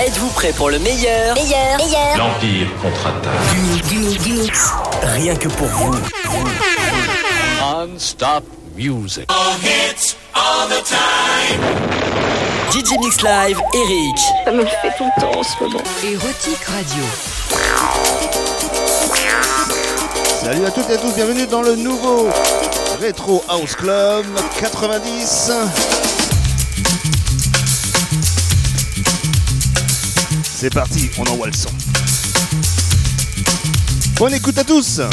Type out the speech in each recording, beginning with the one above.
Êtes-vous prêt pour le meilleur Meilleur, meilleur. L'Empire contre-attaque. Du, du, du mix. Rien que pour vous. Non-stop music. DJ Mix Live, Eric. Ça me fait tout le temps en ce moment. Érotique Radio. Salut à toutes et à tous, bienvenue dans le nouveau Retro House Club 90. C'est parti, on envoie le son. Bonne écoute à tous I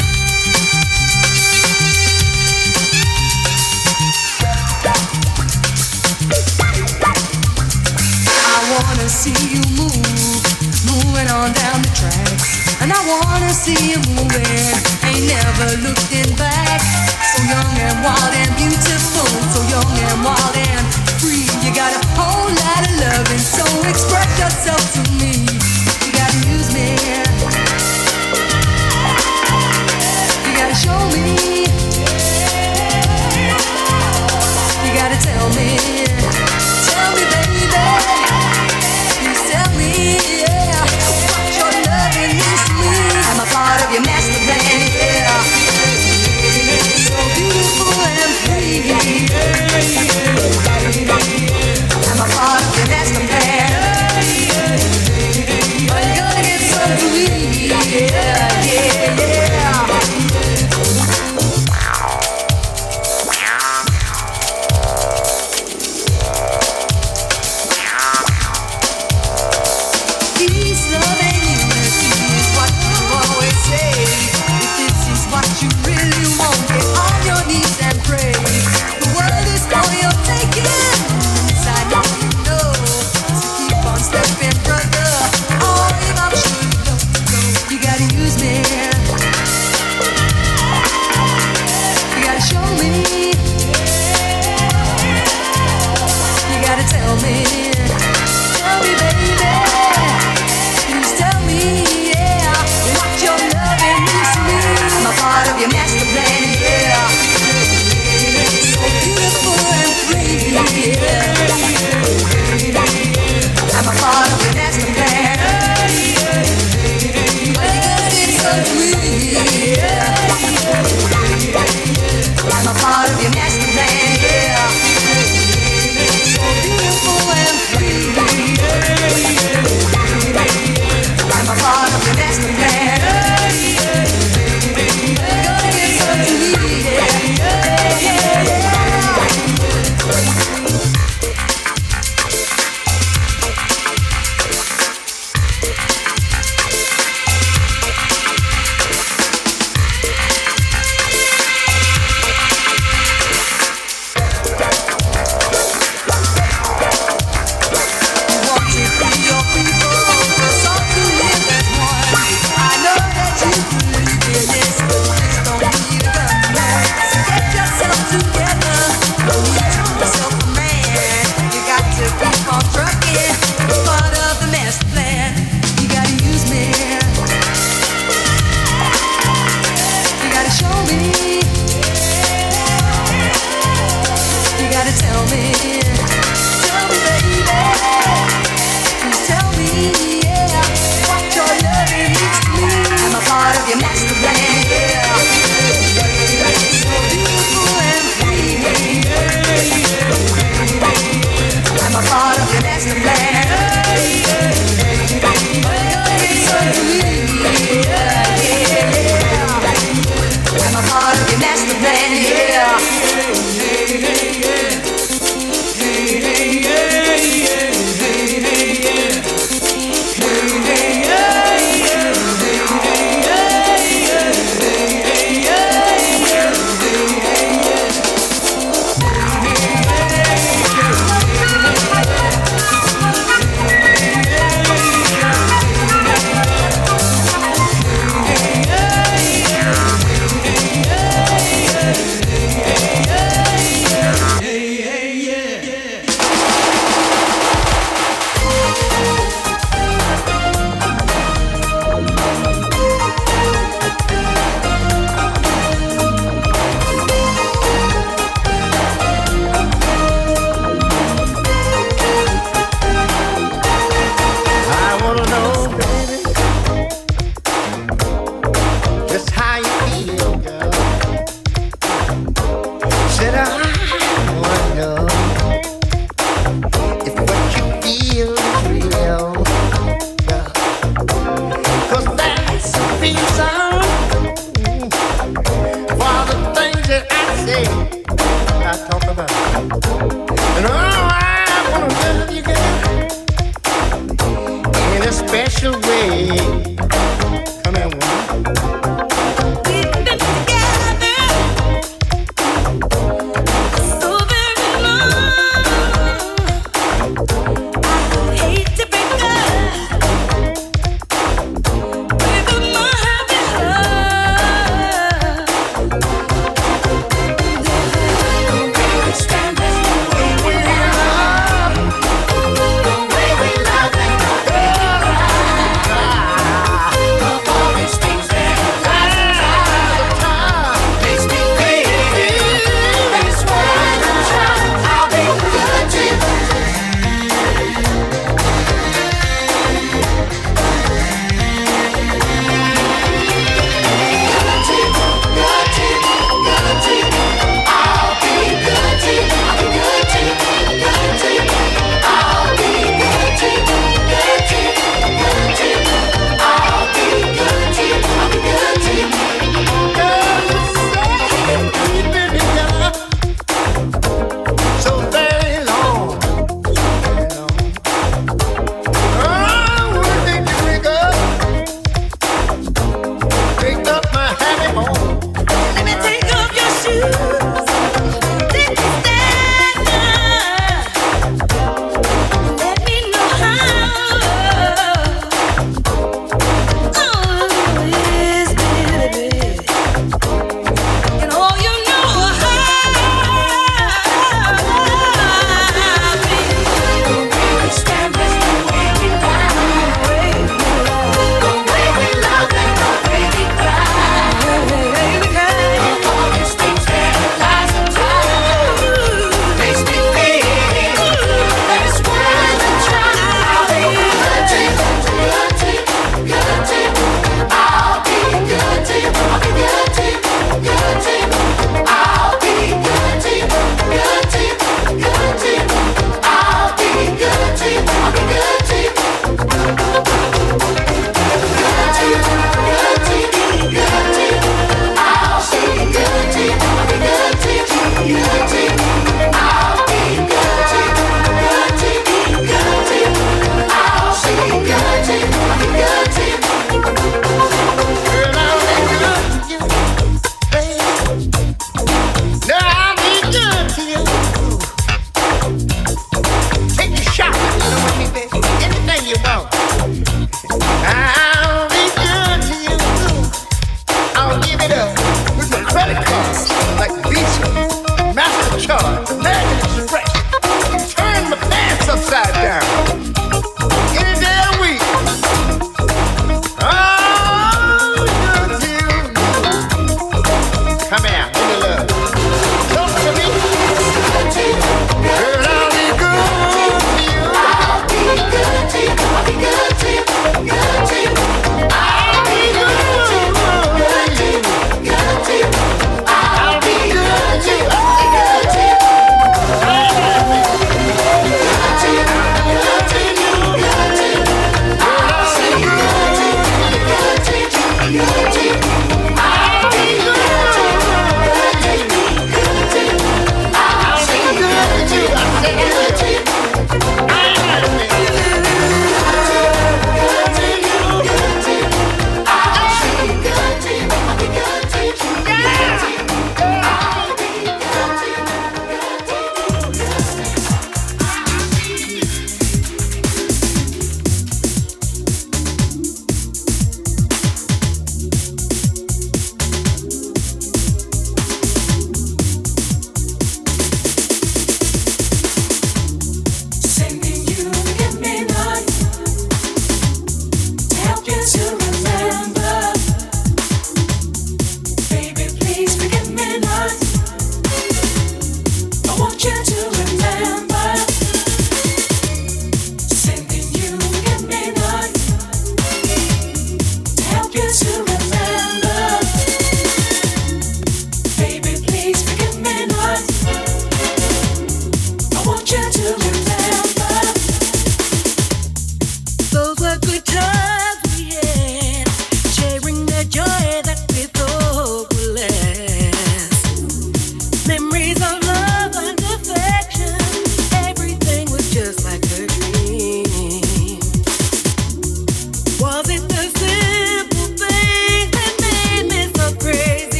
wanna see you move, moving on down the tracks. And I wanna see you moving, ain't never looking back. So young and wild and beautiful, so young and wild and free. You got a whole lot of loving, so express yourself to me. Me. You gotta tell me.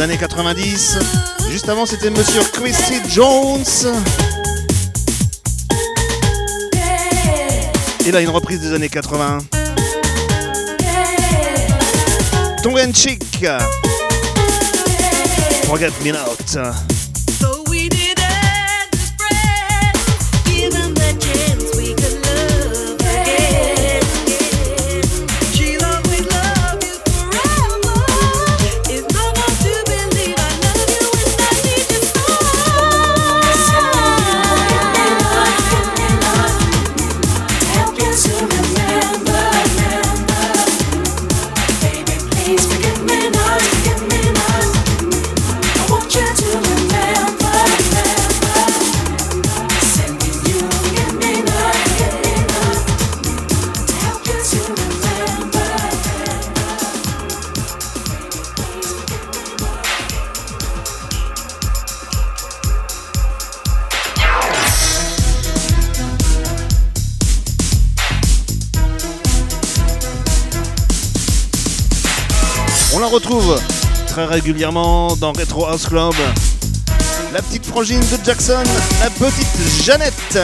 Années 90. Juste avant, c'était Monsieur Christy Jones. Et là, une reprise des années 80. Tongue and Chick. Forget Me. Régulièrement dans Retro House Club. La petite frangine de Jackson, la petite Jeannette.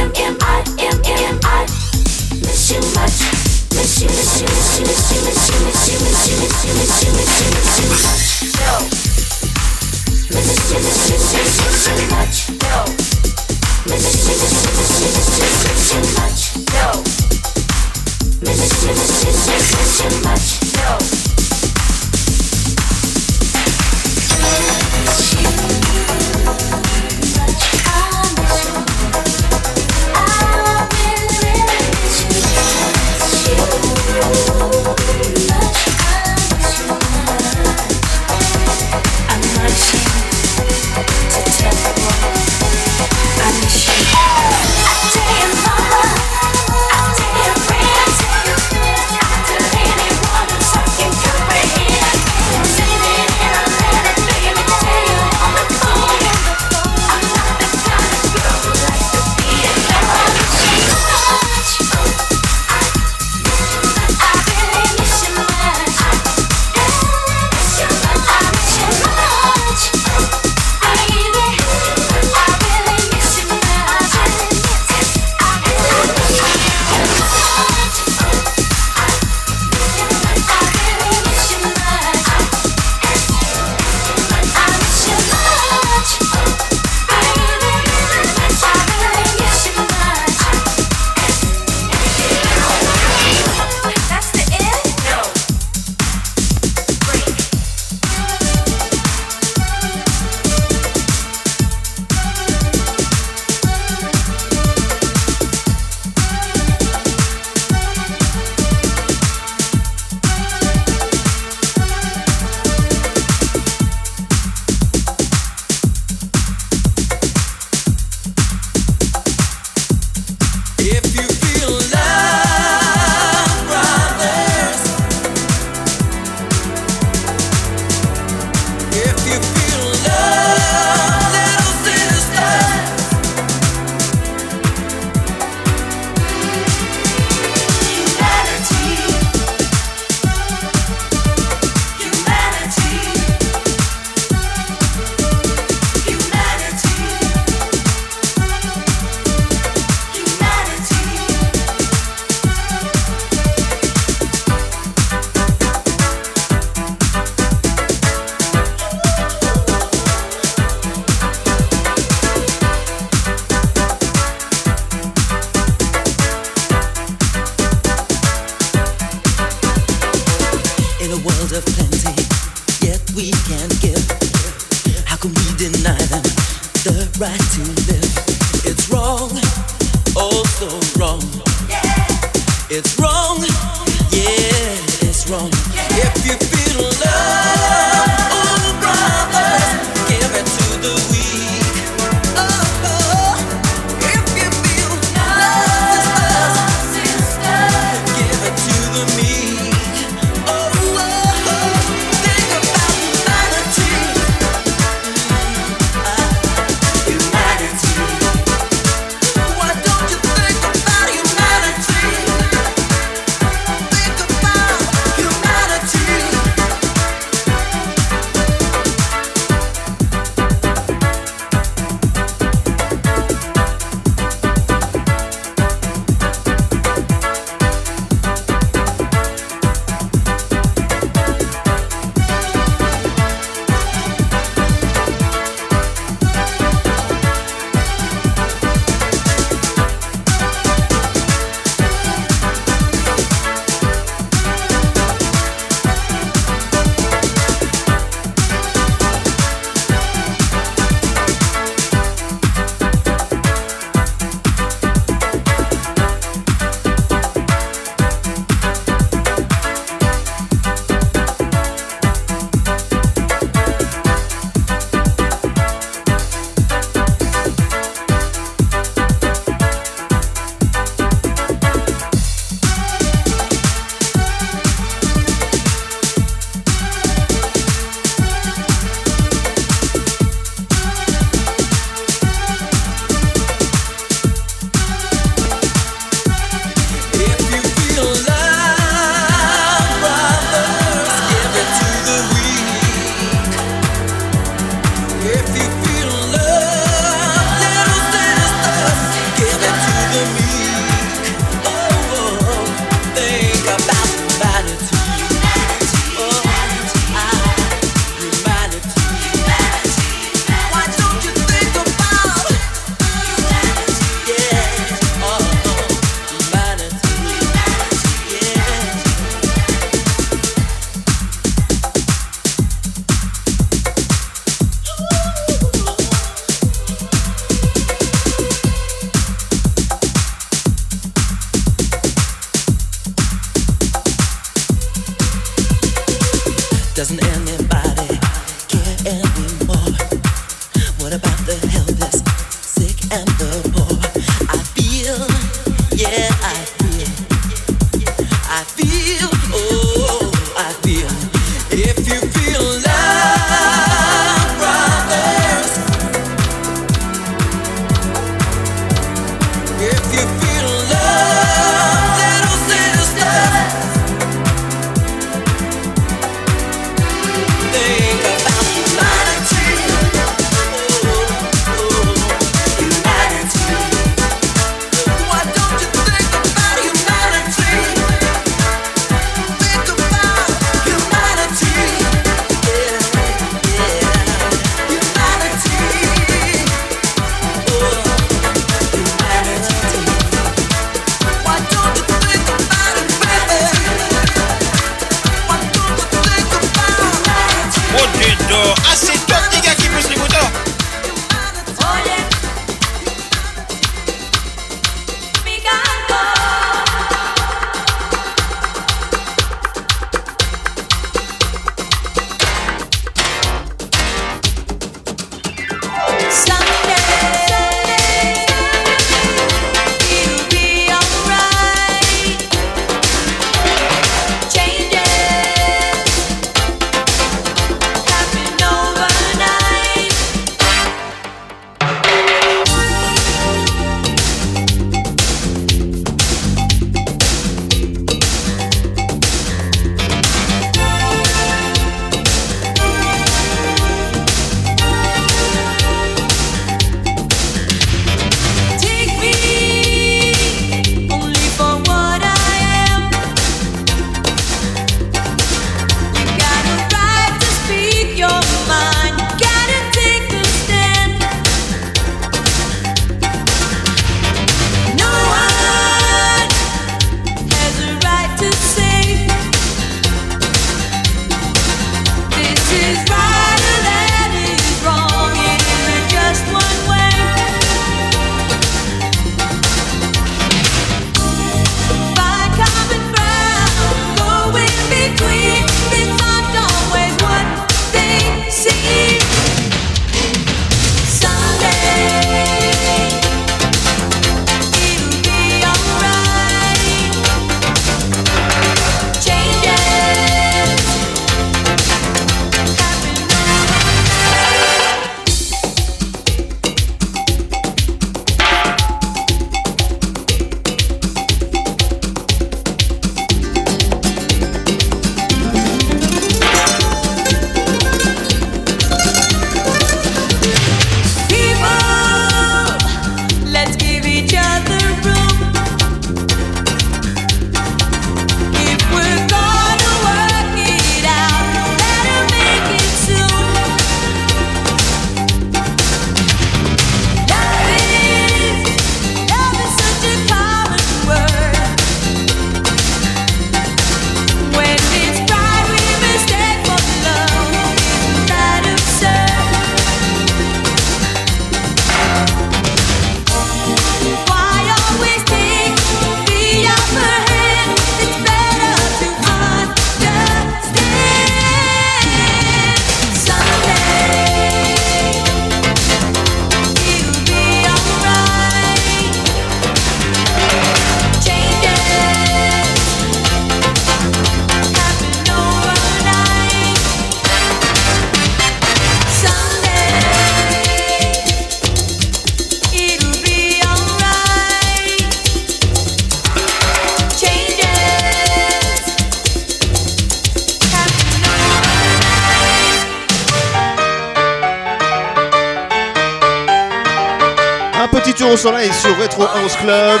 au soleil sur Retro House Club.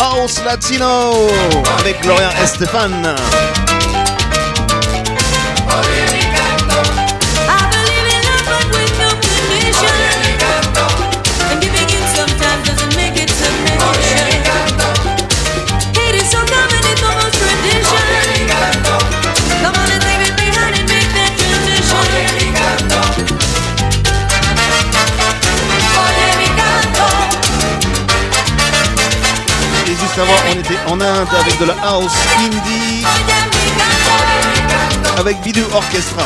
House Latino avec Gloria Estefan. savoir, on était en Inde avec de la house indie, avec Bidu Orchestra,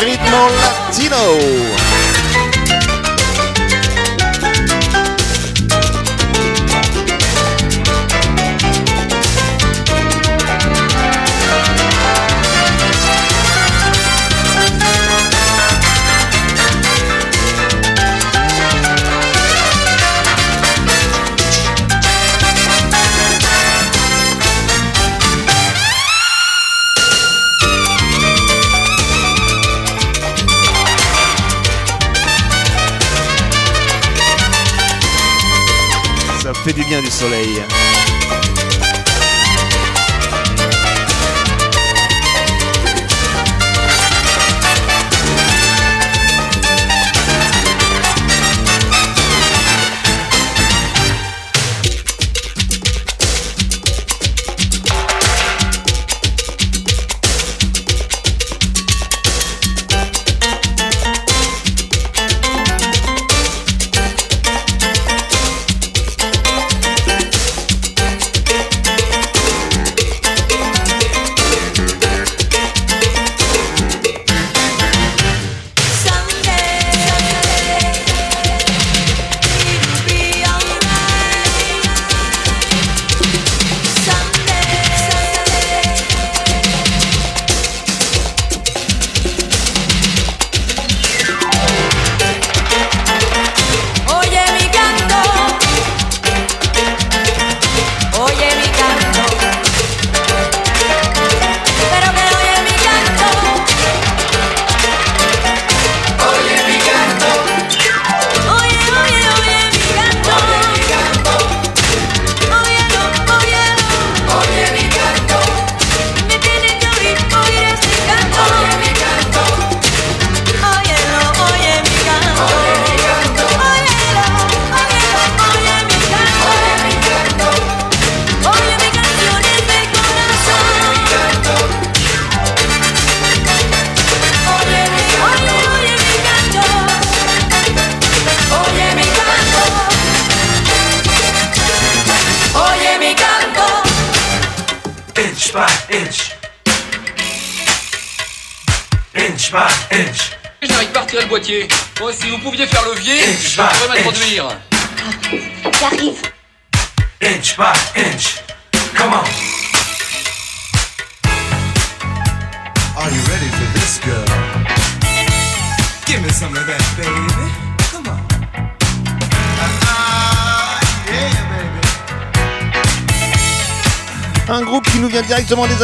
rythme latino. fait du bien du soleil.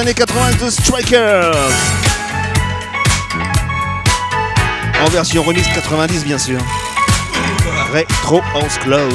années 82 Strikers. En version remix 90 bien sûr. Retro House Club.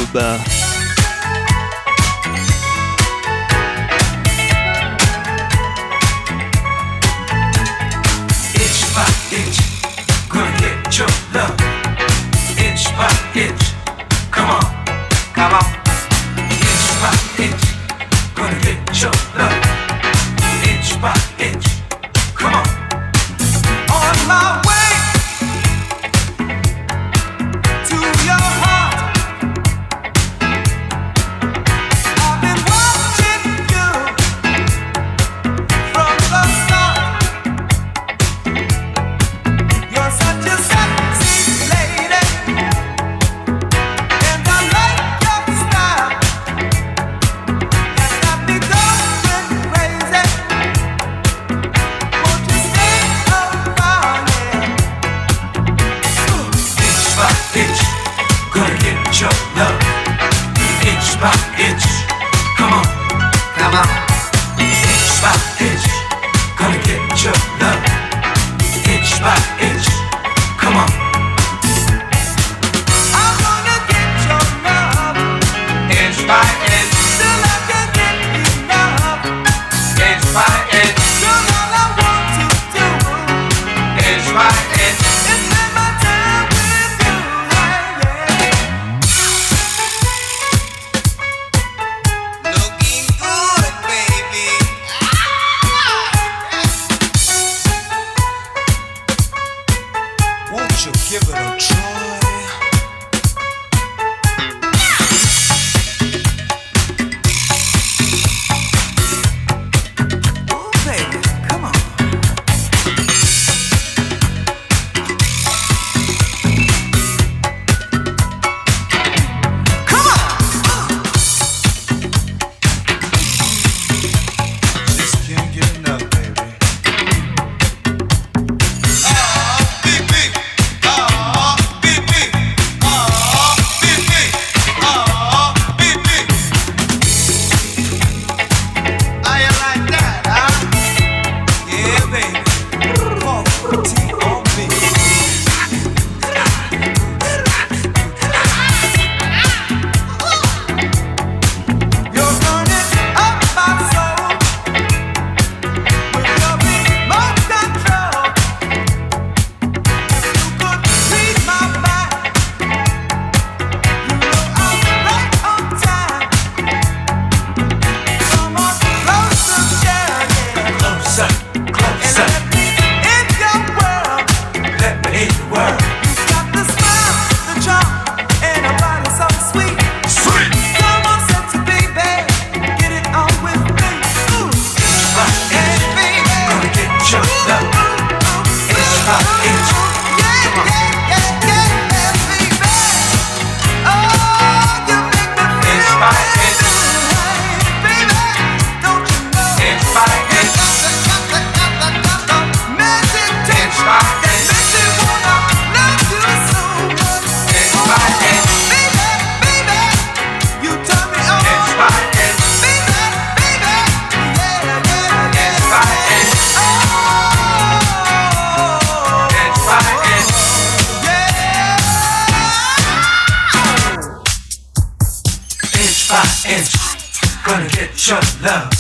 your love,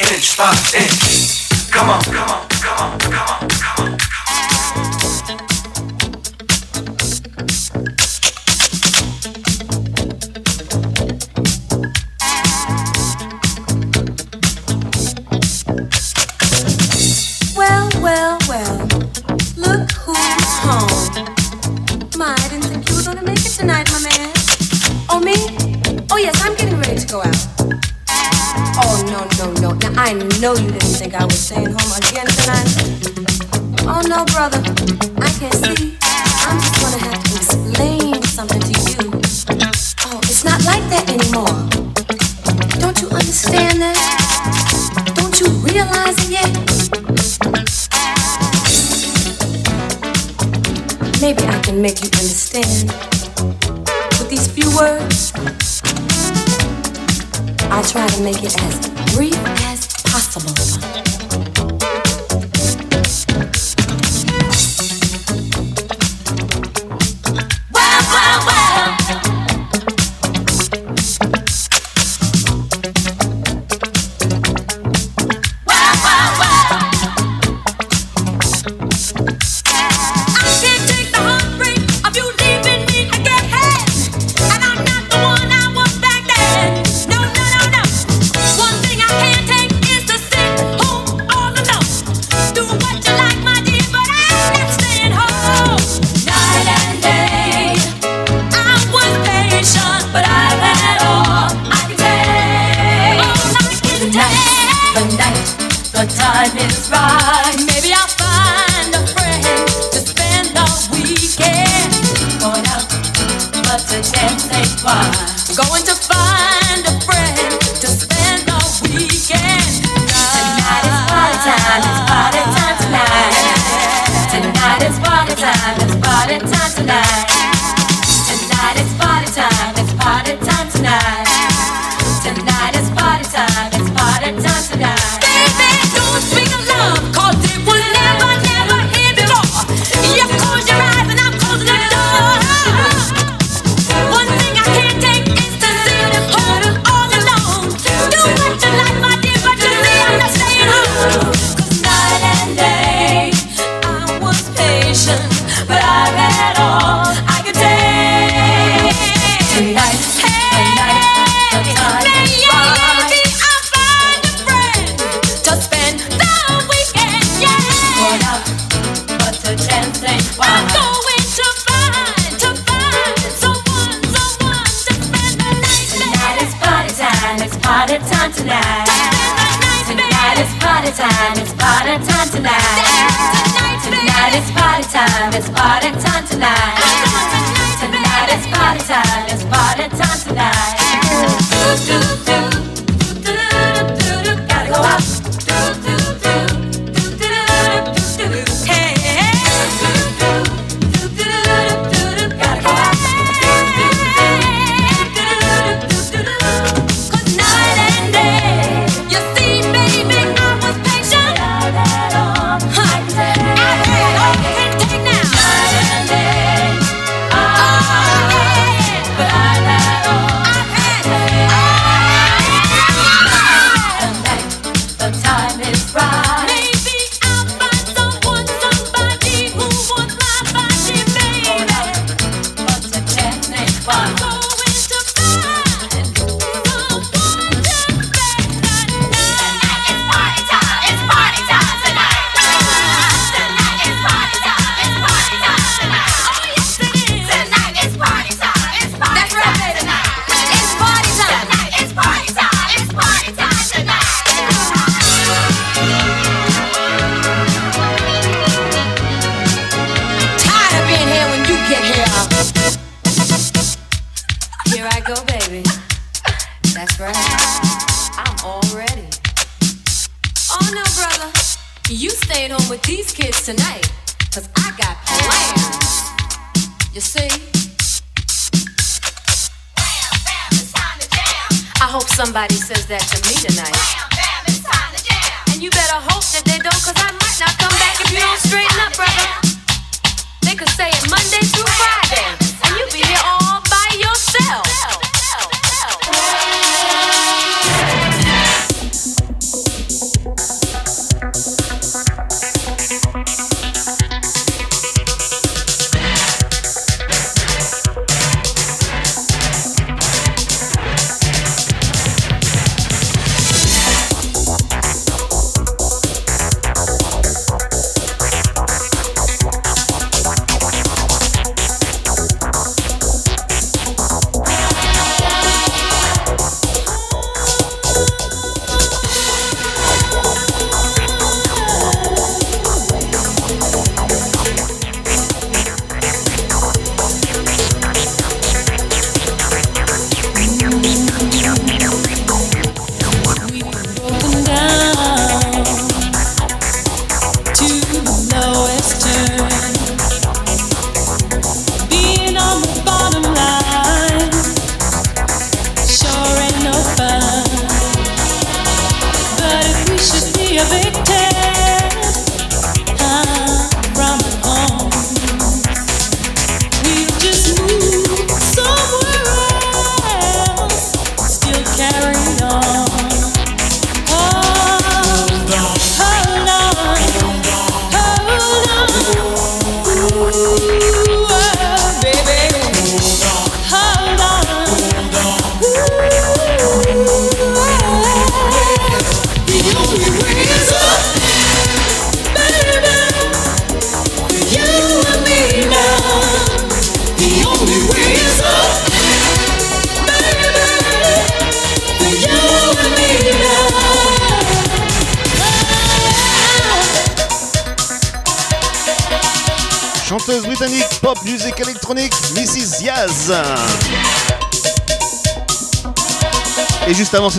inch by inch. Come on, come on. brother. far.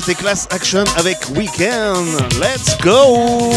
C'était Class Action avec Weekend. Let's go!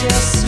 Just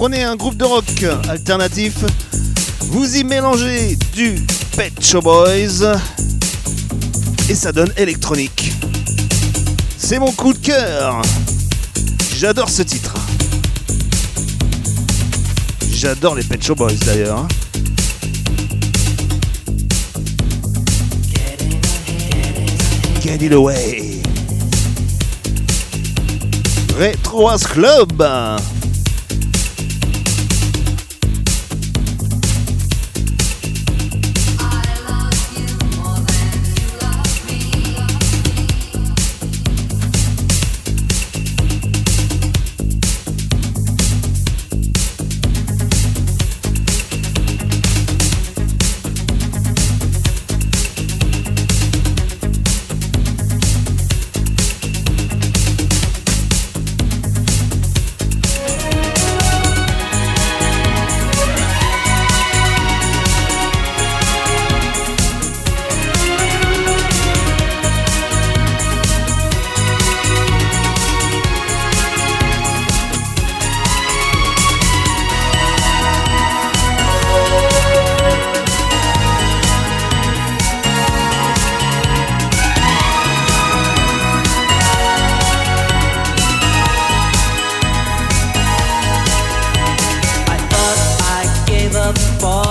prenez un groupe de rock alternatif, vous y mélangez du Pet Show Boys et ça donne électronique. C'est mon coup de cœur. J'adore ce titre. J'adore les Pet Show Boys d'ailleurs. Get it away. Retro Club. fall.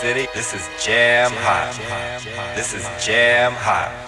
City. This is jam hot. This is jam hot.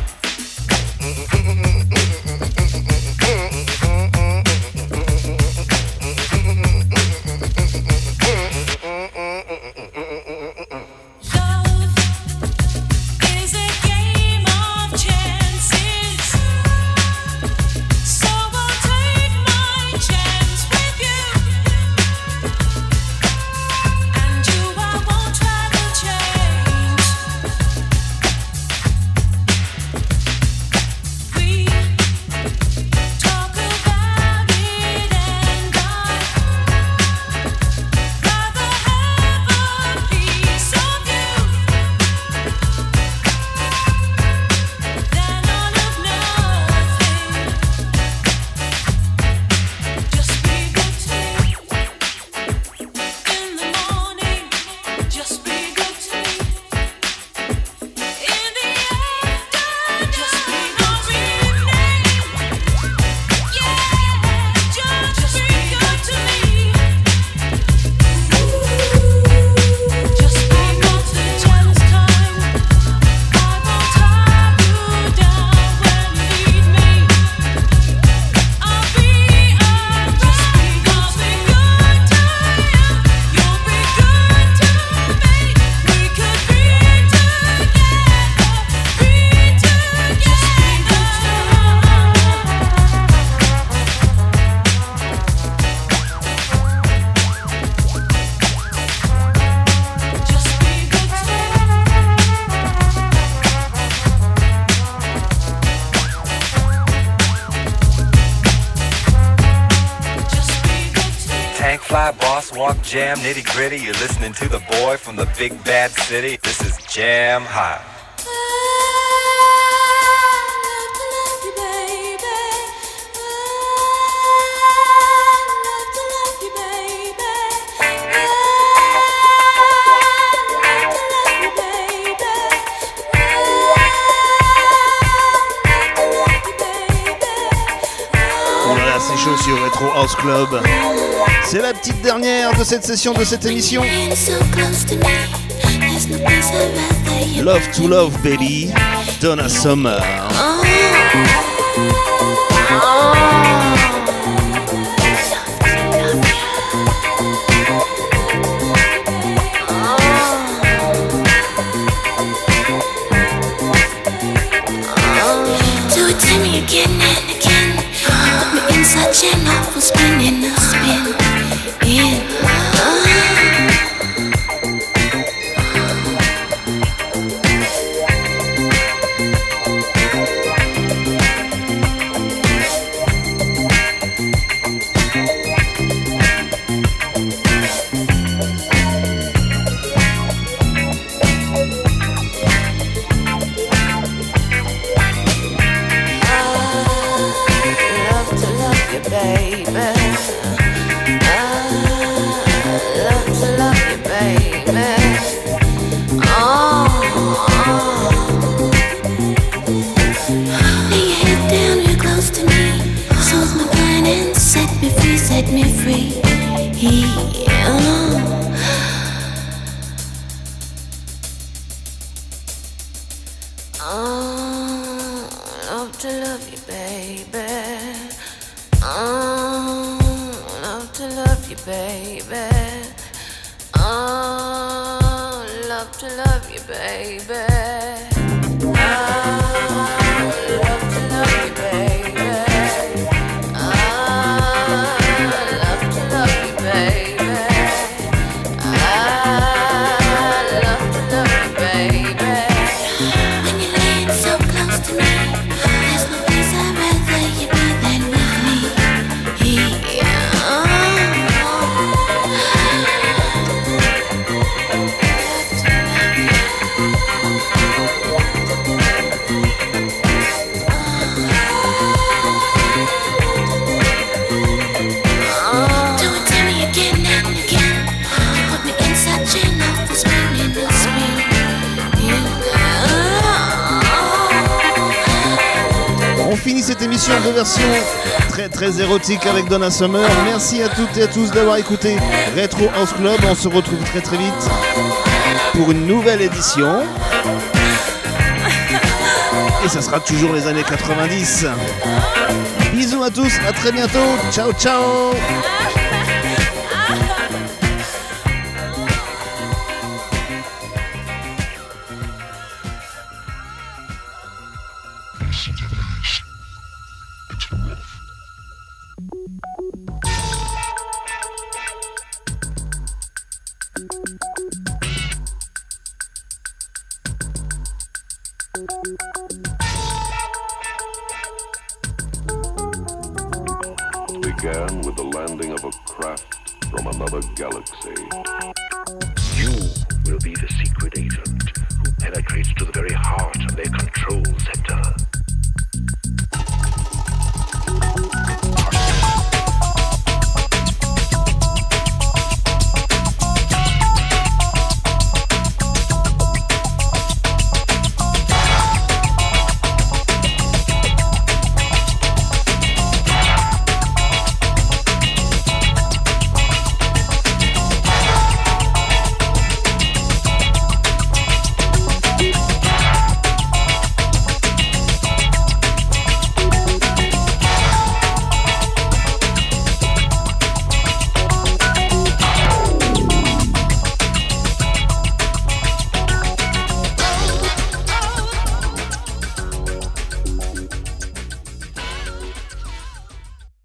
gritty. You're listening to the boy from the big bad city. This is Jam Hot. Show Retro House Club. C'est la petite dernière de cette session, de cette émission. Love to Love, baby, Donna Summer. circle spinning, spin, in. Édition, deux versions très très érotiques avec Donna Summer. Merci à toutes et à tous d'avoir écouté Retro House Club. On se retrouve très très vite pour une nouvelle édition. Et ça sera toujours les années 90. Bisous à tous, à très bientôt. Ciao ciao